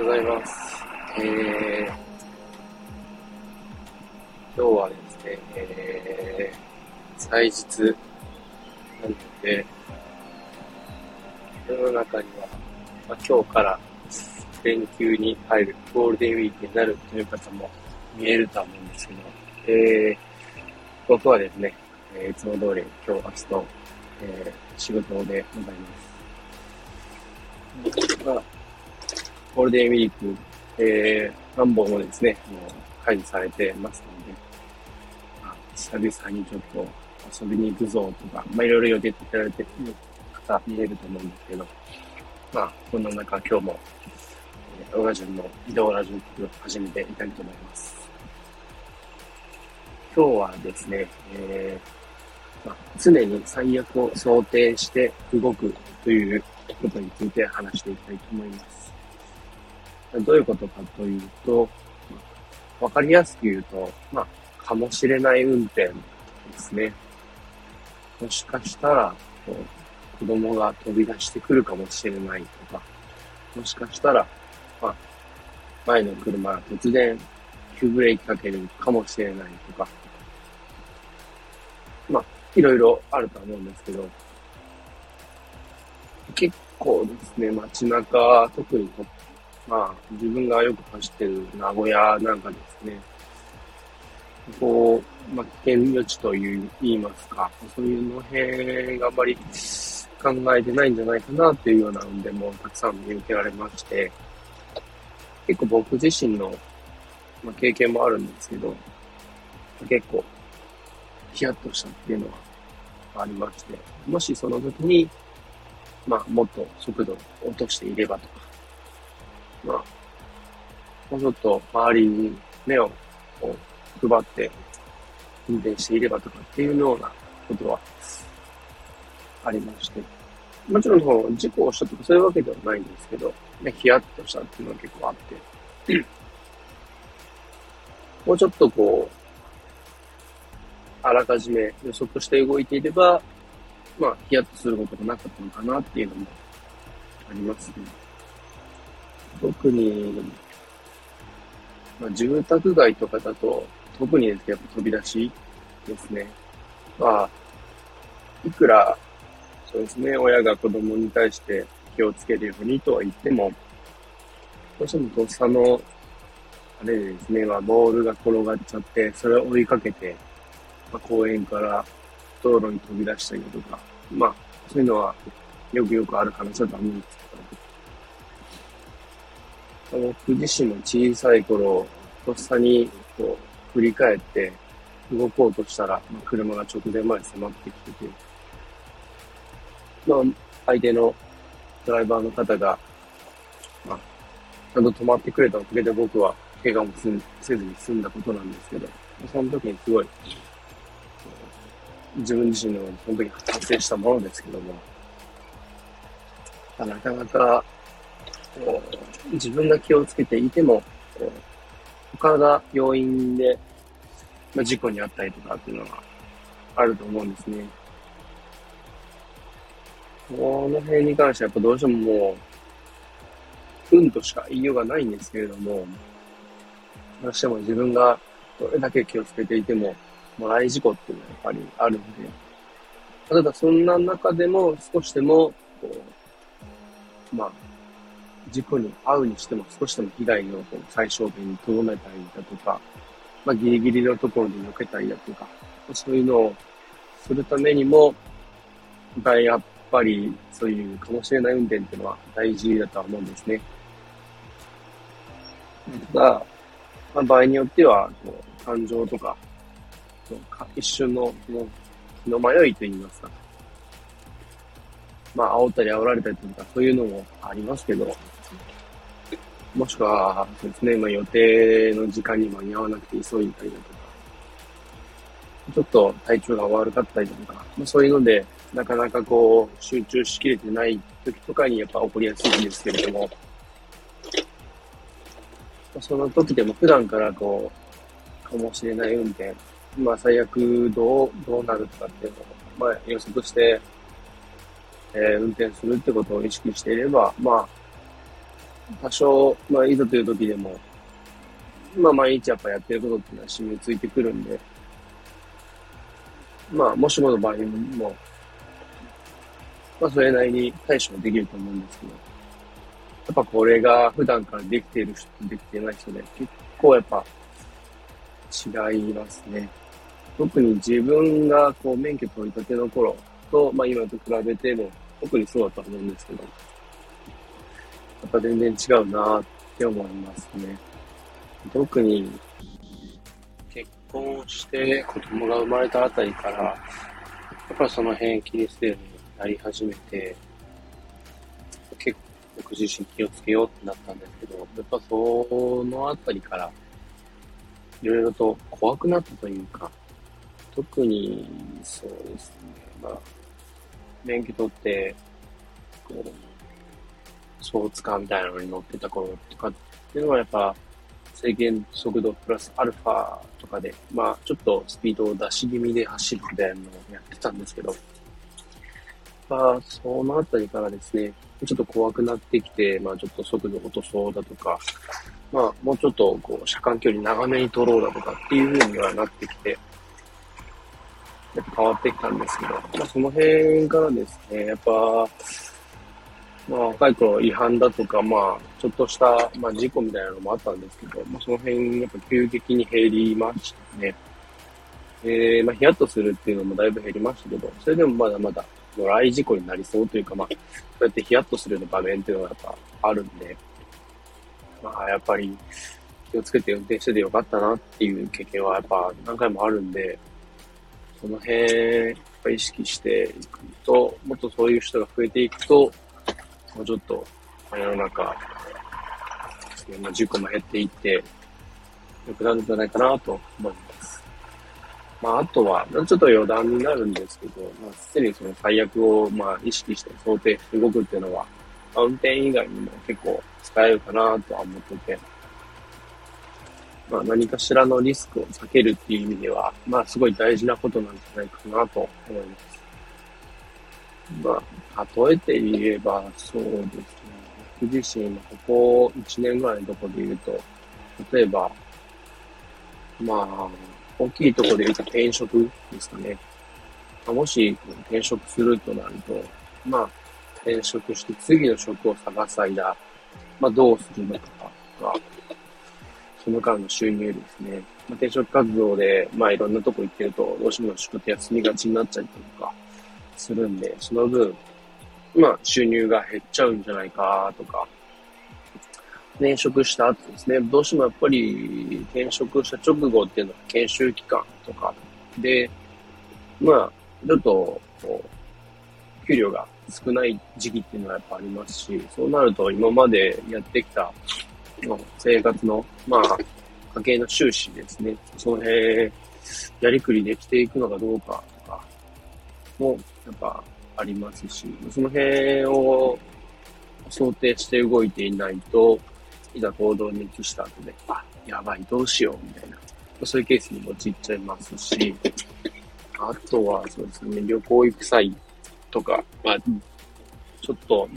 うございます。えー、今日はですね、えー、祭日なので、世の中には、まあ、今日から連休に入るゴールデンウィークになるという方も見えると思うんですけど、えー、僕はですね、え、いつも通り今日、明日と、えー、仕事でございます。まあ、ゴールデンウィーク、えー、何本もですね、もう解除されてますので、まあ、久々にちょっと遊びに行くぞとか、まあ、いろいろ予定立てられてる方見えると思うんですけど、まあ、こんな中今日も、えー、オガジュンの移動ラジオを始めていきたいと思います。今日はですね、えーまあ、常に最悪を想定して動くということについて話していきたいと思います。どういうことかというと、わかりやすく言うと、まあ、かもしれない運転ですね。もしかしたら、こう子供が飛び出してくるかもしれないとか、もしかしたら、まあ、前の車が突然急ブレーキかけるかもしれないとか、まあ、いろいろあると思うんですけど、結構ですね、街中、特に、まあ、自分がよく走ってる名古屋なんかですね、こう、まあ、危険予知という言いますか、そういうの辺があまり考えてないんじゃないかなっていうような運転もたくさん見受けられまして、結構僕自身の、まあ、経験もあるんですけど、結構ヒヤッとしたっていうのはありまして、もしその時に、まあ、もっと速度を落としていればとか、まあ、もうちょっと周りに目を配って運転していればとかっていうようなことはありまして、もちろんその事故をしたとかそういうわけではないんですけど、ね、ヒヤッとしたっていうのは結構あって、もうちょっとこう、あらかじめ予測して動いていれば、まあ、ヒヤッとすることがなかったのかなっていうのもありますね。特に、まあ、住宅街とかだと、特にですけど、飛び出しですね。まあ、いくら、そうですね、親が子供に対して気をつけるようにとは言っても、どうしてもとっさの、あれでですね、まあ、ボールが転がっちゃって、それを追いかけて、まあ、公園から道路に飛び出したりとか、まあ、そういうのはよくよくある話だと思うんですけど、僕自身も小さい頃、とっさにこう振り返って動こうとしたら、まあ、車が直前まで迫ってきてて、まあ、相手のドライバーの方が、まあ、ちゃんと止まってくれたおかげで僕は怪我もせずに済んだことなんですけど、その時にすごい自分自身のその時発生したものですけども、なかなか、自分が気をつけていても、他が要因で、まあ、事故にあったりとかっていうのがあると思うんですね。この辺に関してはやっぱどうしてももう、運としか言いようがないんですけれども、どうしても自分がどれだけ気をつけていても、もらい事故っていうのはやっぱりあるんで、ただそんな中でも少しでも、こう、まあ、事故に遭うにしても少しでも被害を最小限に留めたりだとか、まあ、ギリギリのところで避けたりだとか、そういうのをするためにも、やっぱりそういうかもしれない運転っていうのは大事だとは思うんですね。ただ、まあ、場合によっては、こう感情とか、一瞬の、もう、気の迷いと言いますか。まあ、煽ったり煽られたりとか、そういうのもありますけど、もしくは、そうですね、まあ、予定の時間に間に合わなくて急いだりだとか、ちょっと体調が悪かったりだとか、まあ、そういうので、なかなかこう、集中しきれてない時とかにやっぱ起こりやすいんですけれども、その時でも普段からこう、かもしれない運転、まあ最悪どう、どうなるとかっていうのを、まあ予測して、えー、運転するってことを意識していれば、まあ、多少、まあ、いざという時でも、まあ、毎日やっぱやってることっていうのは染みついてくるんで、まあ、もしもの場合も、まあ、それなりに対処できると思うんですけど、やっぱこれが普段からできている人とできていない人で、結構やっぱ違いますね。特に自分がこう免許取り立ての頃と、まあ今と比べても、特にそうだと思うんですけど、やっぱ全然違うなって思いますね。特に結婚して子供が生まれたあたりから、やっぱその辺気にするようになり始めて、結構僕自身気をつけようってなったんですけど、やっぱそのあたりから、いろいろと怖くなったというか、特にそうですね、まあ、免許取って、こう、スポーツカーみたいなのに乗ってた頃とかっていうのはやっぱ、制限速度プラスアルファとかで、まあ、ちょっとスピードを出し気味で走るみたいなのをやってたんですけど、まあ、そのあたりからですね、ちょっと怖くなってきて、まあ、ちょっと速度落とそうだとか、まあ、もうちょっと、こう、車間距離長めに取ろうだとかっていう風にはなってきて、やっぱ変わってきたんですけど、まあ、その辺からですね、やっぱ、まあ、若い頃違反だとか、まあ、ちょっとした、まあ、事故みたいなのもあったんですけど、まあ、その辺、やっぱ急激に減りましたね。えー、まあ、ヒヤッとするっていうのもだいぶ減りましたけど、それでもまだまだ、野来事故になりそうというか、まあ、そうやってヒヤッとするような場面っていうのがやっぱあるんで、まあ、やっぱり気をつけて運転しててよかったなっていう経験はやっぱ何回もあるんで、その辺、意識していくと、もっとそういう人が増えていくと、もうちょっと、世の中、まあ、事故も減っていって、良くなるんじゃないかなと思います。まあ、あとは、ちょっと余談になるんですけど、まあ、すでにその最悪を、まあ、意識して想定して動くっていうのは、運転以外にも結構使えるかなとは思ってて、まあ、何かしらのリスクを避けるっていう意味では、まあ、すごい大事なことなんじゃないかなと思います。まあ、例えて言えば、そうですね。僕自身、ここ1年ぐらいのところで言うと、例えば、まあ、大きいところで言うと転職ですかね。もし転職するとなると、まあ、転職して次の職を探す間、まあ、どうするのかとか、その間の収入ですね。まあ、転職活動で、まあ、いろんなとこ行ってると、どうしても仕事休みがちになっちゃったりとかするんで、その分、まあ、収入が減っちゃうんじゃないかとか、転職した後ですね、どうしてもやっぱり転職した直後っていうのは研修期間とか。で、まあ、ちょっと、給料が少ない時期っていうのはやっぱありますし、そうなると今までやってきたの生活の、まあ、家計の収支ですね。その辺、やりくりできていくのかどうかとかも、やっぱありますし、その辺を想定して動いていないと、いざ行動に移した後で、あ、やばい、どうしよう、みたいな。そういうケースに陥っちゃいますし、あとはそうですね、旅行行く際とか、まあ、ちょっと、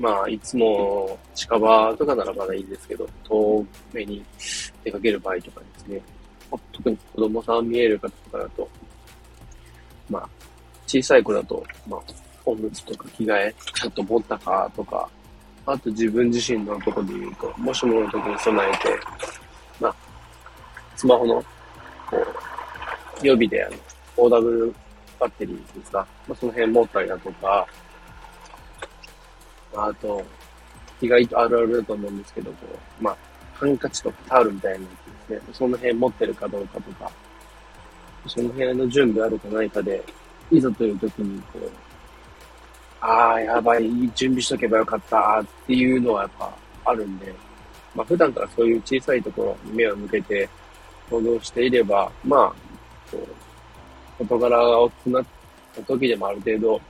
まあ、いつも近場とかならまだいいんですけど、遠目に出かける場合とかですね、特に子供さん見える方とかだと、まあ、小さい子だと、まあ、おむつとか着替え、ちゃんと持ったかとか、あと自分自身のとこで言うと、もしもの時に備えて、まあ、スマホの、こう、予備であの、OW バッテリーですか、まあ、その辺持ったりだとか、あと、意外とあるあるだと思うんですけど、こう、まあ、ハンカチとかタオルみたいなやつですね、その辺持ってるかどうかとか、その辺の準備あるかないかで、いざという時に、こう、ああ、やばい、準備しとけばよかったっていうのはやっぱあるんで、まあ普段からそういう小さいところに目を向けて行動していれば、まあ、こう、事柄が大きくなった時でもある程度、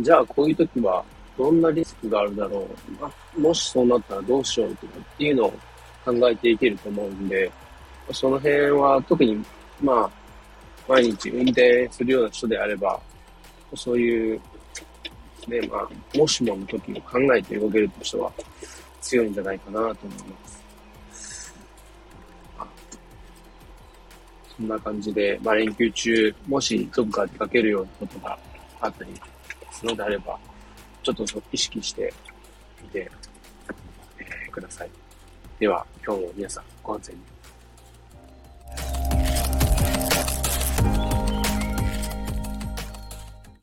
じゃあこういう時はどんなリスクがあるだろう、まあ、もしそうなったらどうしようとかっていうのを考えていけると思うんで、その辺は特に、まあ、毎日運転するような人であれば、そういうね、まあ、もしもの時を考えて動けるとしては、強いんじゃないかなと思います。そんな感じで、まあ、連休中、もしどこか出かけるようなことがあったりするのであれば、ちょっと意識してみて、ください。では、今日も皆さんご安全に。